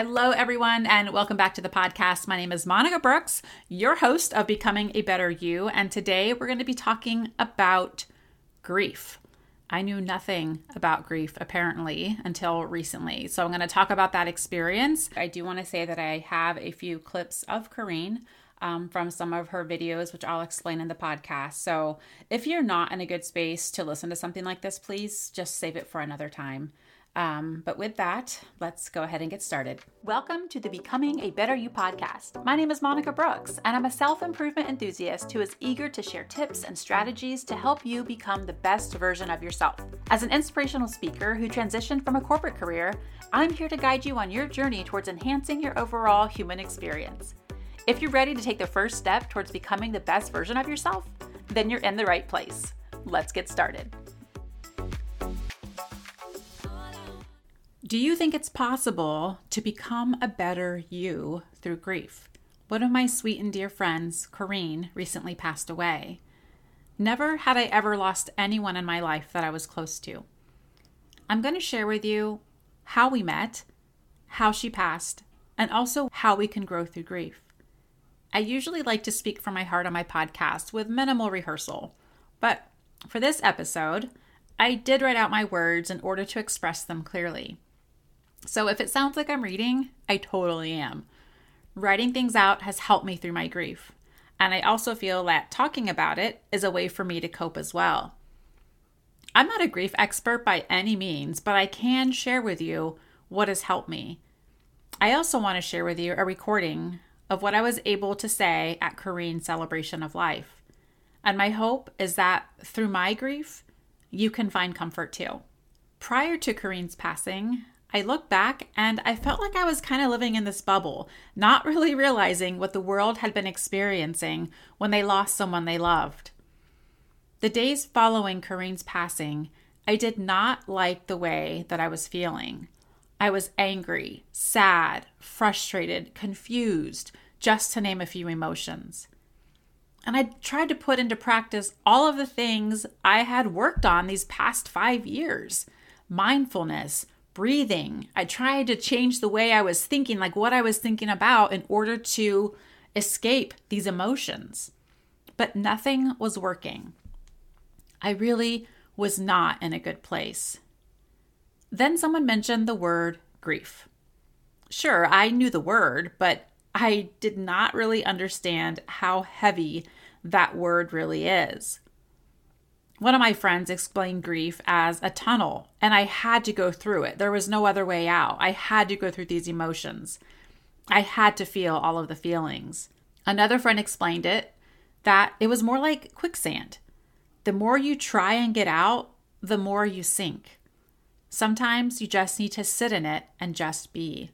Hello, everyone, and welcome back to the podcast. My name is Monica Brooks, your host of Becoming a Better You, and today we're going to be talking about grief. I knew nothing about grief apparently until recently. So I'm going to talk about that experience. I do want to say that I have a few clips of Koreen um, from some of her videos, which I'll explain in the podcast. So if you're not in a good space to listen to something like this, please just save it for another time. Um, but with that, let's go ahead and get started. Welcome to the Becoming a Better You podcast. My name is Monica Brooks, and I'm a self improvement enthusiast who is eager to share tips and strategies to help you become the best version of yourself. As an inspirational speaker who transitioned from a corporate career, I'm here to guide you on your journey towards enhancing your overall human experience. If you're ready to take the first step towards becoming the best version of yourself, then you're in the right place. Let's get started. Do you think it's possible to become a better you through grief? One of my sweet and dear friends, Koreen, recently passed away. Never had I ever lost anyone in my life that I was close to. I'm going to share with you how we met, how she passed, and also how we can grow through grief. I usually like to speak from my heart on my podcast with minimal rehearsal, but for this episode, I did write out my words in order to express them clearly. So if it sounds like I'm reading, I totally am. Writing things out has helped me through my grief. And I also feel that talking about it is a way for me to cope as well. I'm not a grief expert by any means, but I can share with you what has helped me. I also want to share with you a recording of what I was able to say at Koreen's celebration of life. And my hope is that through my grief, you can find comfort too. Prior to Koreen's passing, I look back and I felt like I was kind of living in this bubble, not really realizing what the world had been experiencing when they lost someone they loved. The days following Koreen's passing, I did not like the way that I was feeling. I was angry, sad, frustrated, confused, just to name a few emotions. And I tried to put into practice all of the things I had worked on these past five years mindfulness, breathing. I tried to change the way I was thinking, like what I was thinking about, in order to escape these emotions. But nothing was working. I really was not in a good place. Then someone mentioned the word grief. Sure, I knew the word, but I did not really understand how heavy that word really is. One of my friends explained grief as a tunnel, and I had to go through it. There was no other way out. I had to go through these emotions. I had to feel all of the feelings. Another friend explained it that it was more like quicksand. The more you try and get out, the more you sink. Sometimes you just need to sit in it and just be.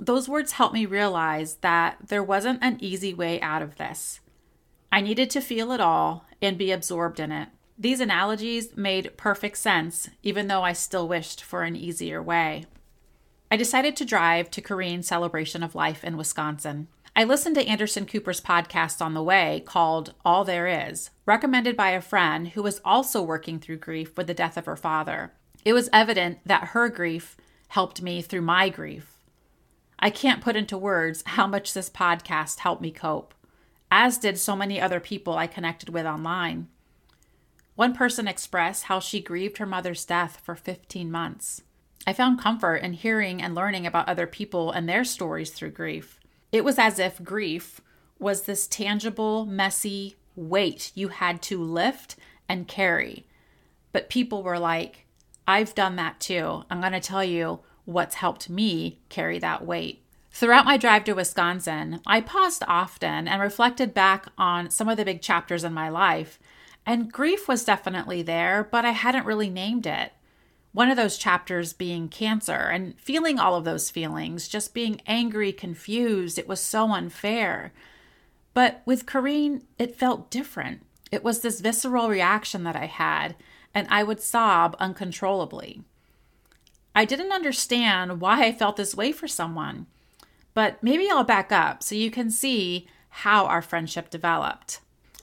Those words helped me realize that there wasn't an easy way out of this. I needed to feel it all and be absorbed in it. These analogies made perfect sense, even though I still wished for an easier way. I decided to drive to Koreen's celebration of life in Wisconsin. I listened to Anderson Cooper's podcast on the way called All There Is, recommended by a friend who was also working through grief with the death of her father. It was evident that her grief helped me through my grief. I can't put into words how much this podcast helped me cope, as did so many other people I connected with online. One person expressed how she grieved her mother's death for 15 months. I found comfort in hearing and learning about other people and their stories through grief. It was as if grief was this tangible, messy weight you had to lift and carry. But people were like, I've done that too. I'm going to tell you what's helped me carry that weight. Throughout my drive to Wisconsin, I paused often and reflected back on some of the big chapters in my life and grief was definitely there, but I hadn't really named it. One of those chapters being cancer and feeling all of those feelings, just being angry, confused. It was so unfair. But with Koreen, it felt different. It was this visceral reaction that I had, and I would sob uncontrollably. I didn't understand why I felt this way for someone, but maybe I'll back up so you can see how our friendship developed.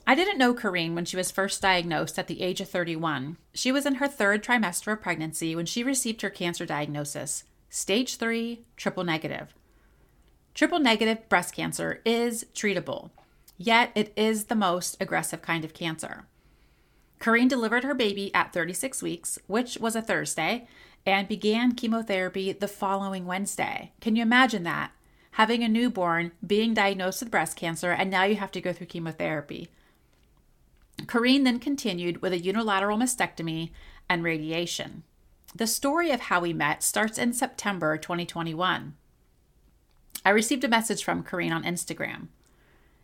I didn't know Koreen when she was first diagnosed at the age of 31. She was in her third trimester of pregnancy when she received her cancer diagnosis stage 3, triple negative. Triple negative breast cancer is treatable, yet it is the most aggressive kind of cancer. Koreen delivered her baby at 36 weeks, which was a Thursday, and began chemotherapy the following Wednesday. Can you imagine that? Having a newborn, being diagnosed with breast cancer, and now you have to go through chemotherapy. Koreen then continued with a unilateral mastectomy and radiation. The story of how we met starts in September 2021. I received a message from Koreen on Instagram.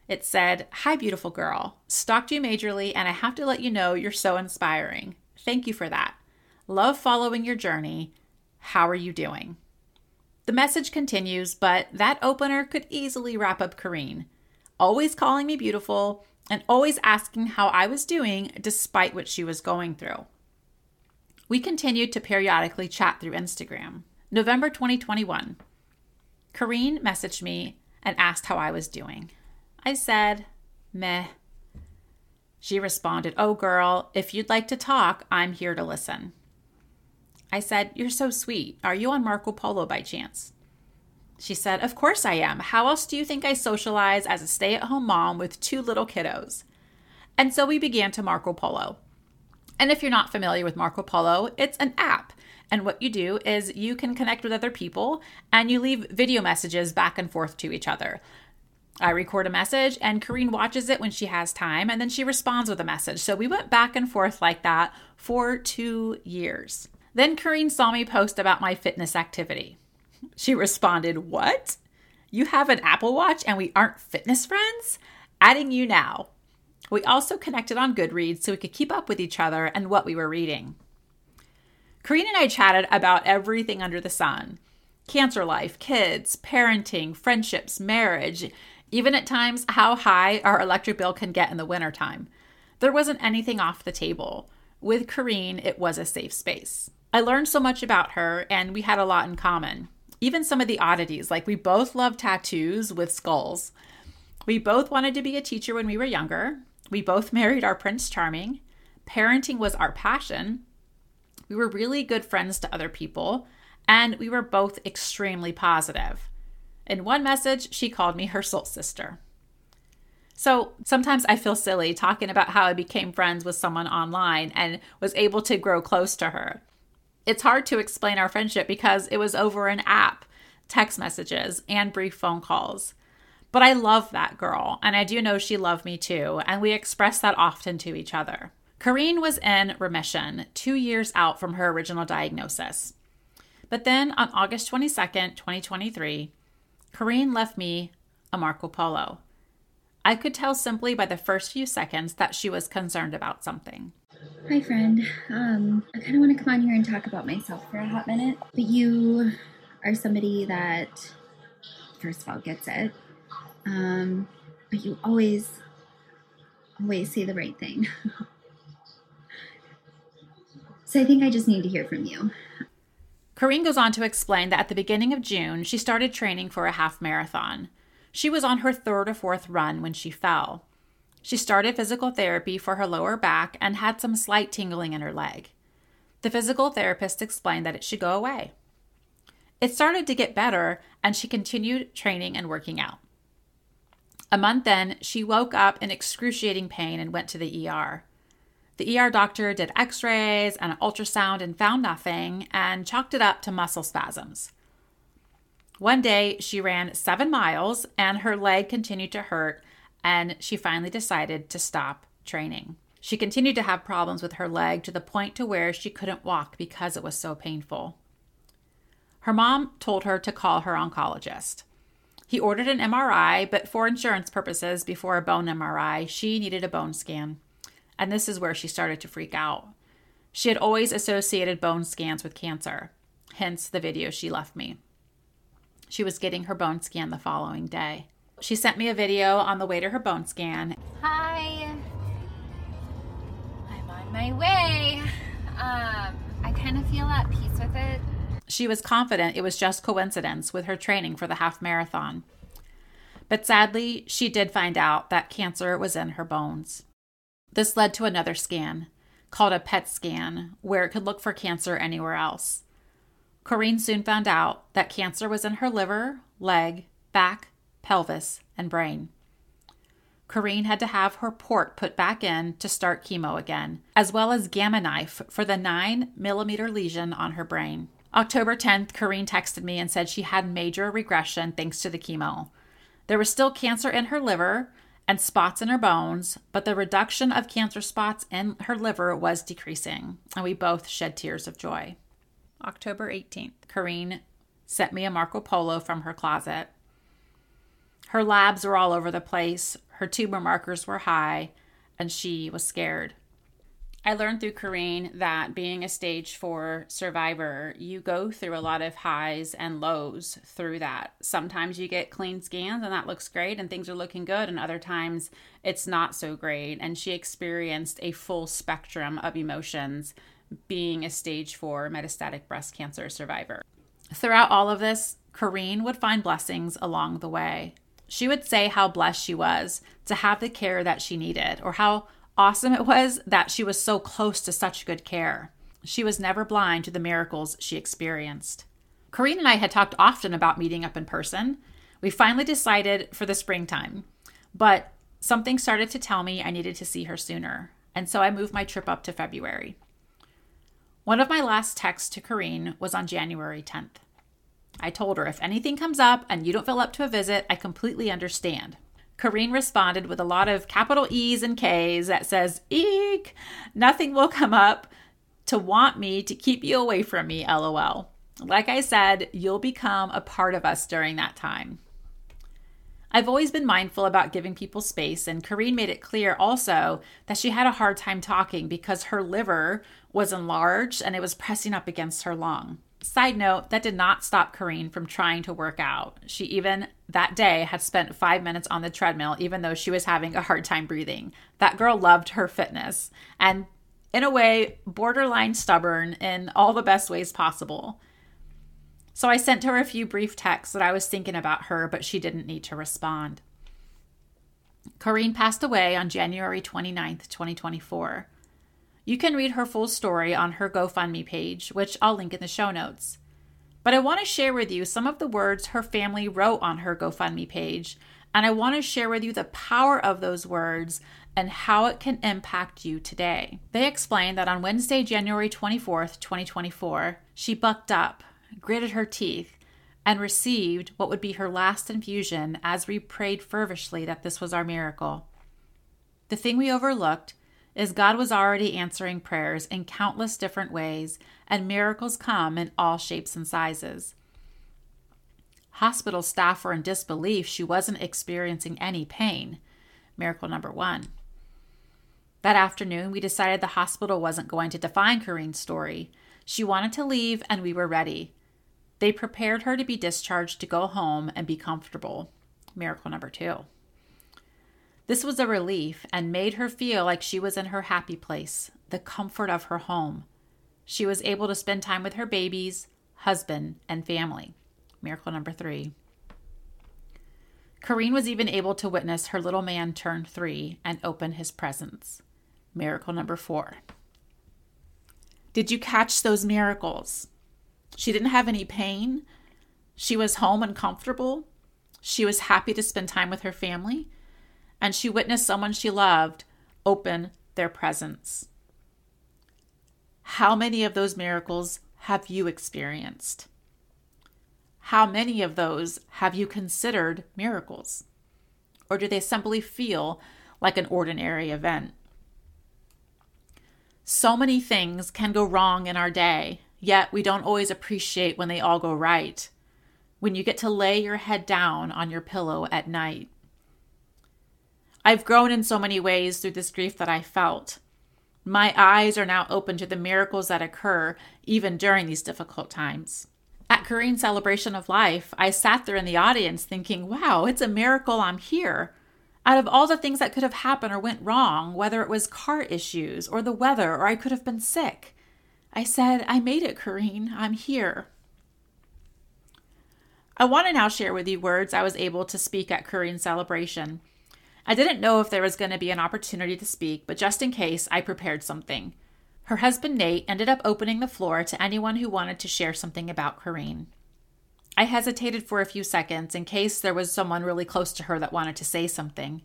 It said, Hi, beautiful girl. Stalked you majorly, and I have to let you know you're so inspiring. Thank you for that. Love following your journey. How are you doing? The message continues, but that opener could easily wrap up Koreen. Always calling me beautiful and always asking how I was doing despite what she was going through. We continued to periodically chat through Instagram. November 2021. Koreen messaged me and asked how I was doing. I said, meh. She responded, Oh, girl, if you'd like to talk, I'm here to listen. I said, You're so sweet. Are you on Marco Polo by chance? She said, Of course I am. How else do you think I socialize as a stay at home mom with two little kiddos? And so we began to Marco Polo. And if you're not familiar with Marco Polo, it's an app and what you do is you can connect with other people and you leave video messages back and forth to each other. I record a message and Koreen watches it when she has time and then she responds with a message. So we went back and forth like that for two years. Then Koreen saw me post about my fitness activity. She responded, What? You have an Apple Watch and we aren't fitness friends? Adding you now. We also connected on Goodreads so we could keep up with each other and what we were reading. Koreen and I chatted about everything under the sun cancer life, kids, parenting, friendships, marriage, even at times how high our electric bill can get in the wintertime. There wasn't anything off the table. With Koreen, it was a safe space. I learned so much about her, and we had a lot in common. Even some of the oddities, like we both love tattoos with skulls. We both wanted to be a teacher when we were younger. We both married our Prince Charming. Parenting was our passion. We were really good friends to other people, and we were both extremely positive. In one message, she called me her soul sister. So sometimes I feel silly talking about how I became friends with someone online and was able to grow close to her. It's hard to explain our friendship because it was over an app, text messages, and brief phone calls. But I love that girl, and I do know she loved me too, and we express that often to each other. Koreen was in remission, two years out from her original diagnosis. But then on August 22nd, 2023, Koreen left me a Marco Polo. I could tell simply by the first few seconds that she was concerned about something. Hi, friend. Um, I kind of want to come on here and talk about myself for a hot minute. But you are somebody that, first of all, gets it. Um, but you always, always say the right thing. So I think I just need to hear from you. Koreen goes on to explain that at the beginning of June, she started training for a half marathon. She was on her third or fourth run when she fell. She started physical therapy for her lower back and had some slight tingling in her leg. The physical therapist explained that it should go away. It started to get better, and she continued training and working out. A month in, she woke up in excruciating pain and went to the ER. The ER doctor did x rays and an ultrasound and found nothing and chalked it up to muscle spasms. One day, she ran seven miles and her leg continued to hurt, and she finally decided to stop training. She continued to have problems with her leg to the point to where she couldn't walk because it was so painful. Her mom told her to call her oncologist. He ordered an MRI, but for insurance purposes, before a bone MRI, she needed a bone scan and this is where she started to freak out. She had always associated bone scans with cancer, hence the video she left me. She was getting her bone scan the following day. She sent me a video on the way to her bone scan. Hi. I'm on my way. Um, I kind of feel at peace with it. She was confident it was just coincidence with her training for the half marathon. But sadly, she did find out that cancer was in her bones. This led to another scan, called a PET scan, where it could look for cancer anywhere else. Koreen soon found out that cancer was in her liver, leg, back, pelvis, and brain. Koreen had to have her port put back in to start chemo again, as well as Gamma knife for the 9 millimeter lesion on her brain. October 10th, Koreen texted me and said she had major regression thanks to the chemo. There was still cancer in her liver and spots in her bones, but the reduction of cancer spots in her liver was decreasing, and we both shed tears of joy. October 18th, Koreen sent me a Marco Polo from her closet. Her labs were all over the place, her tumor markers were high, and she was scared. I learned through Koreen that being a stage four survivor, you go through a lot of highs and lows through that. Sometimes you get clean scans and that looks great and things are looking good, and other times it's not so great. And she experienced a full spectrum of emotions being a stage four metastatic breast cancer survivor. Throughout all of this, Koreen would find blessings along the way. She would say how blessed she was to have the care that she needed, or how awesome it was that she was so close to such good care. She was never blind to the miracles she experienced. Koreen and I had talked often about meeting up in person. We finally decided for the springtime, but something started to tell me I needed to see her sooner, and so I moved my trip up to February. One of my last texts to Koreen was on January 10th. I told her, if anything comes up and you don't fill up to a visit, I completely understand. Koreen responded with a lot of capital E's and K's that says, Eek, nothing will come up to want me to keep you away from me, lol. Like I said, you'll become a part of us during that time. I've always been mindful about giving people space, and Koreen made it clear also that she had a hard time talking because her liver was enlarged and it was pressing up against her lung. Side note, that did not stop Koreen from trying to work out. She even that day had spent five minutes on the treadmill, even though she was having a hard time breathing. That girl loved her fitness and, in a way, borderline stubborn in all the best ways possible. So I sent her a few brief texts that I was thinking about her, but she didn't need to respond. Koreen passed away on January 29th, 2024. You can read her full story on her GoFundMe page, which I'll link in the show notes. But I want to share with you some of the words her family wrote on her GoFundMe page, and I want to share with you the power of those words and how it can impact you today. They explain that on Wednesday, January 24th, 2024, she bucked up, gritted her teeth, and received what would be her last infusion as we prayed fervishly that this was our miracle. The thing we overlooked is God was already answering prayers in countless different ways, and miracles come in all shapes and sizes. Hospital staff were in disbelief she wasn't experiencing any pain. Miracle number one. That afternoon, we decided the hospital wasn't going to define Koreen's story. She wanted to leave, and we were ready. They prepared her to be discharged to go home and be comfortable. Miracle number two. This was a relief and made her feel like she was in her happy place, the comfort of her home. She was able to spend time with her babies, husband, and family. Miracle number three. Koreen was even able to witness her little man turn three and open his presents. Miracle number four. Did you catch those miracles? She didn't have any pain. She was home and comfortable. She was happy to spend time with her family and she witnessed someone she loved open their presence. How many of those miracles have you experienced? How many of those have you considered miracles? Or do they simply feel like an ordinary event? So many things can go wrong in our day, yet we don't always appreciate when they all go right. When you get to lay your head down on your pillow at night I've grown in so many ways through this grief that I felt. My eyes are now open to the miracles that occur even during these difficult times. At Koreen's celebration of life, I sat there in the audience thinking, wow, it's a miracle I'm here. Out of all the things that could have happened or went wrong, whether it was car issues or the weather or I could have been sick, I said, I made it, Koreen. I'm here. I want to now share with you words I was able to speak at Koreen's celebration. I didn't know if there was going to be an opportunity to speak, but just in case, I prepared something. Her husband Nate ended up opening the floor to anyone who wanted to share something about Koreen. I hesitated for a few seconds in case there was someone really close to her that wanted to say something.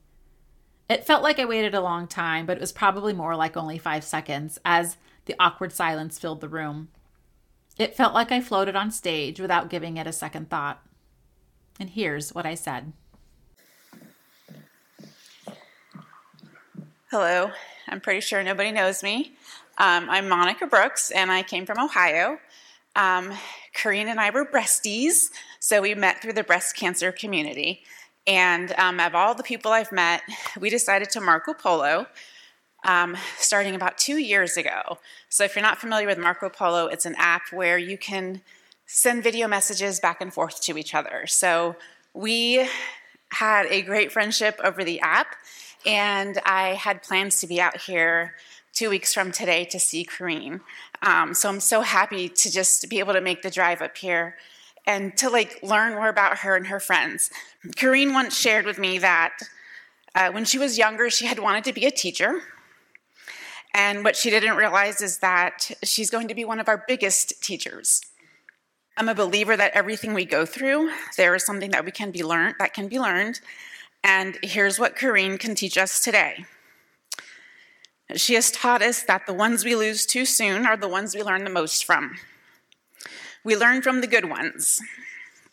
It felt like I waited a long time, but it was probably more like only five seconds as the awkward silence filled the room. It felt like I floated on stage without giving it a second thought. And here's what I said Hello, I'm pretty sure nobody knows me. Um, I'm Monica Brooks, and I came from Ohio. Um, and I were breasties, so we met through the breast cancer community. And um, of all the people I've met, we decided to Marco Polo um, starting about two years ago. So if you're not familiar with Marco Polo, it's an app where you can send video messages back and forth to each other. So we had a great friendship over the app and I had plans to be out here two weeks from today to see Koreen. Um, so I'm so happy to just be able to make the drive up here and to like learn more about her and her friends. Corrine once shared with me that uh, when she was younger, she had wanted to be a teacher. And what she didn't realize is that she's going to be one of our biggest teachers. I'm a believer that everything we go through, there is something that we can be learned that can be learned, and here's what Koreen can teach us today. She has taught us that the ones we lose too soon are the ones we learn the most from. We learn from the good ones,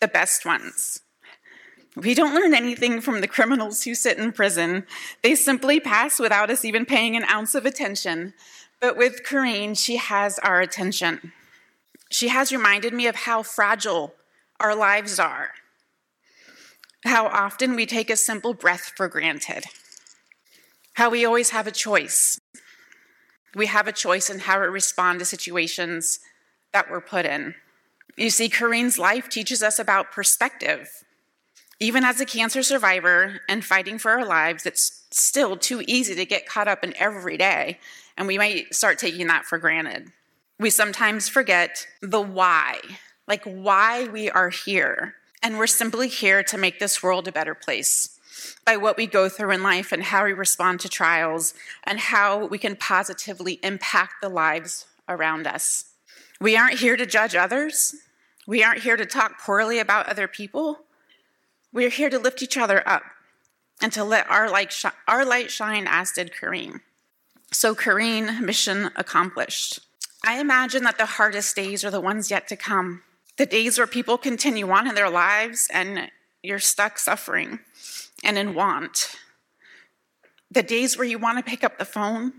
the best ones. We don't learn anything from the criminals who sit in prison. They simply pass without us even paying an ounce of attention. But with Koreen, she has our attention. She has reminded me of how fragile our lives are how often we take a simple breath for granted, how we always have a choice. We have a choice in how we respond to situations that we're put in. You see, Koreen's life teaches us about perspective. Even as a cancer survivor and fighting for our lives, it's still too easy to get caught up in every day, and we might start taking that for granted. We sometimes forget the why, like why we are here and we're simply here to make this world a better place by what we go through in life and how we respond to trials and how we can positively impact the lives around us. We aren't here to judge others. We aren't here to talk poorly about other people. We're here to lift each other up and to let our light, sh- our light shine, as did Koreen. So, Koreen, mission accomplished. I imagine that the hardest days are the ones yet to come the days where people continue on in their lives and you're stuck suffering and in want. The days where you want to pick up the phone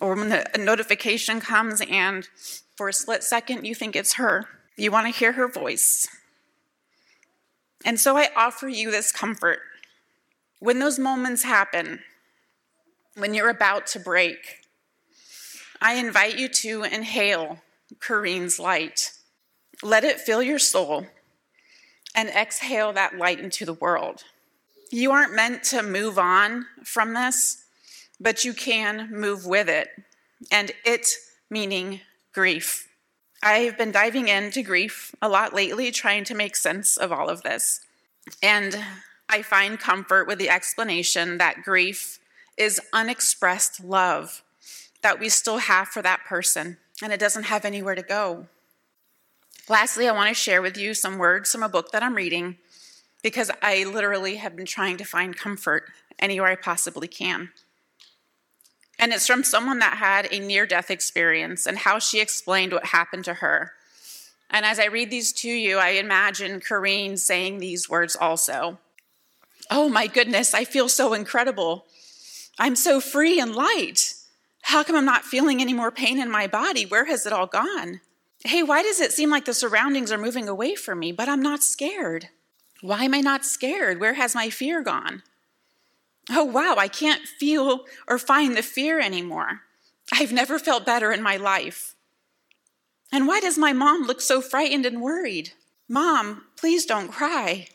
or when the, a notification comes and for a split second you think it's her. You want to hear her voice. And so I offer you this comfort. When those moments happen, when you're about to break, I invite you to inhale Koreen's light let it fill your soul and exhale that light into the world. You aren't meant to move on from this, but you can move with it, and it meaning grief. I've been diving into grief a lot lately, trying to make sense of all of this. And I find comfort with the explanation that grief is unexpressed love that we still have for that person, and it doesn't have anywhere to go. Lastly, I want to share with you some words from a book that I'm reading because I literally have been trying to find comfort anywhere I possibly can. And it's from someone that had a near death experience and how she explained what happened to her. And as I read these to you, I imagine Koreen saying these words also. Oh my goodness, I feel so incredible. I'm so free and light. How come I'm not feeling any more pain in my body? Where has it all gone? Hey, why does it seem like the surroundings are moving away from me, but I'm not scared? Why am I not scared? Where has my fear gone? Oh, wow, I can't feel or find the fear anymore. I've never felt better in my life. And why does my mom look so frightened and worried? Mom, please don't cry.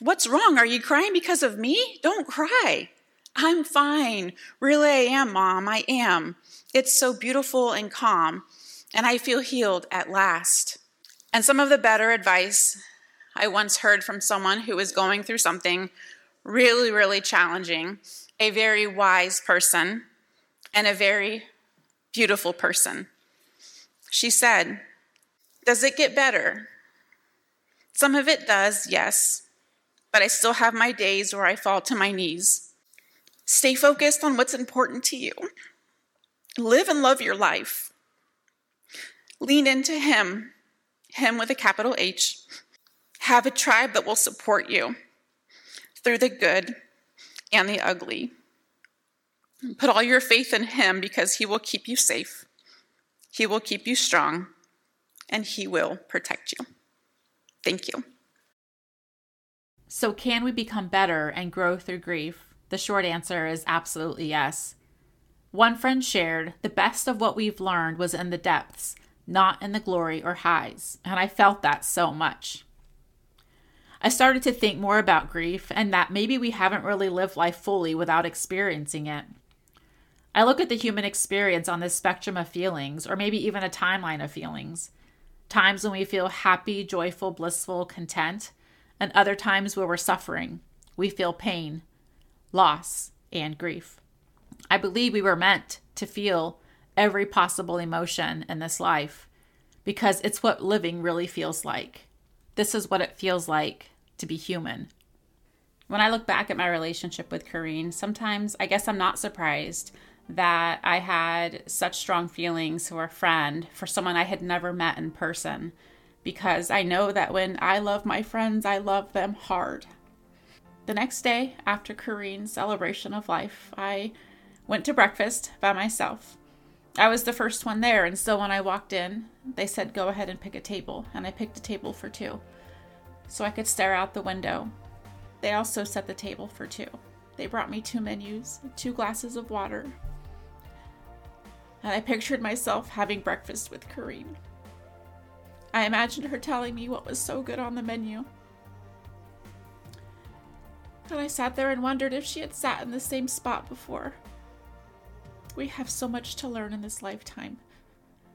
What's wrong? Are you crying because of me? Don't cry. I'm fine. Really, I am, Mom. I am. It's so beautiful and calm and I feel healed at last. And some of the better advice I once heard from someone who was going through something really, really challenging, a very wise person, and a very beautiful person. She said, Does it get better? Some of it does, yes, but I still have my days where I fall to my knees. Stay focused on what's important to you. Live and love your life. Lean into Him, Him with a capital H. Have a tribe that will support you through the good and the ugly. Put all your faith in Him because He will keep you safe, He will keep you strong, and He will protect you. Thank you. So, can we become better and grow through grief? The short answer is absolutely yes. One friend shared, The best of what we've learned was in the depths, not in the glory or highs. And I felt that so much. I started to think more about grief and that maybe we haven't really lived life fully without experiencing it. I look at the human experience on this spectrum of feelings, or maybe even a timeline of feelings. Times when we feel happy, joyful, blissful, content, and other times where we're suffering. We feel pain, loss, and grief. I believe we were meant to feel every possible emotion in this life because it's what living really feels like. This is what it feels like to be human. When I look back at my relationship with Koreen, sometimes I guess I'm not surprised that I had such strong feelings for a friend, for someone I had never met in person, because I know that when I love my friends, I love them hard. The next day, after Koreen's celebration of life, I went to breakfast by myself. I was the first one there, and so when I walked in, they said, Go ahead and pick a table, and I picked a table for two so I could stare out the window. They also set the table for two. They brought me two menus, two glasses of water, and I pictured myself having breakfast with Koreen. I imagined her telling me what was so good on the menu. And I sat there and wondered if she had sat in the same spot before. We have so much to learn in this lifetime.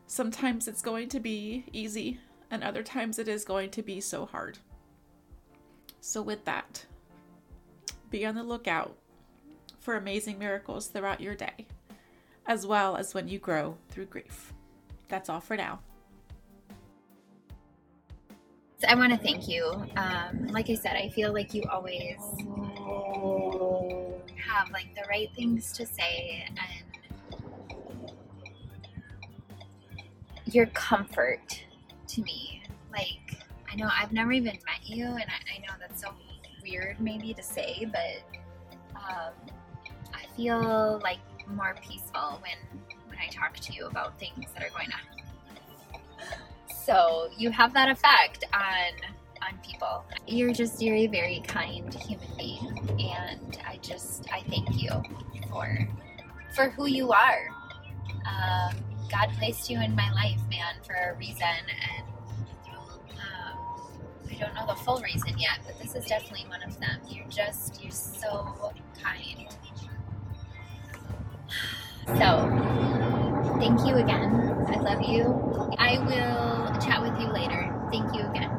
Sometimes it's going to be easy, and other times it is going to be so hard. So, with that, be on the lookout for amazing miracles throughout your day as well as when you grow through grief. That's all for now. I want to thank you. Um, like I said, I feel like you always have like the right things to say and your comfort to me. Like I know I've never even met you, and I, I know that's so weird maybe to say, but um, I feel like more peaceful when when I talk to you about things that are going on. So you have that effect on on people. You're just you're a very kind human being, and I just I thank you for for who you are. Um, God placed you in my life, man, for a reason, and um, I don't know the full reason yet, but this is definitely one of them. You're just you're so kind so, thank you again. I love you. I will chat with you later. Thank you again.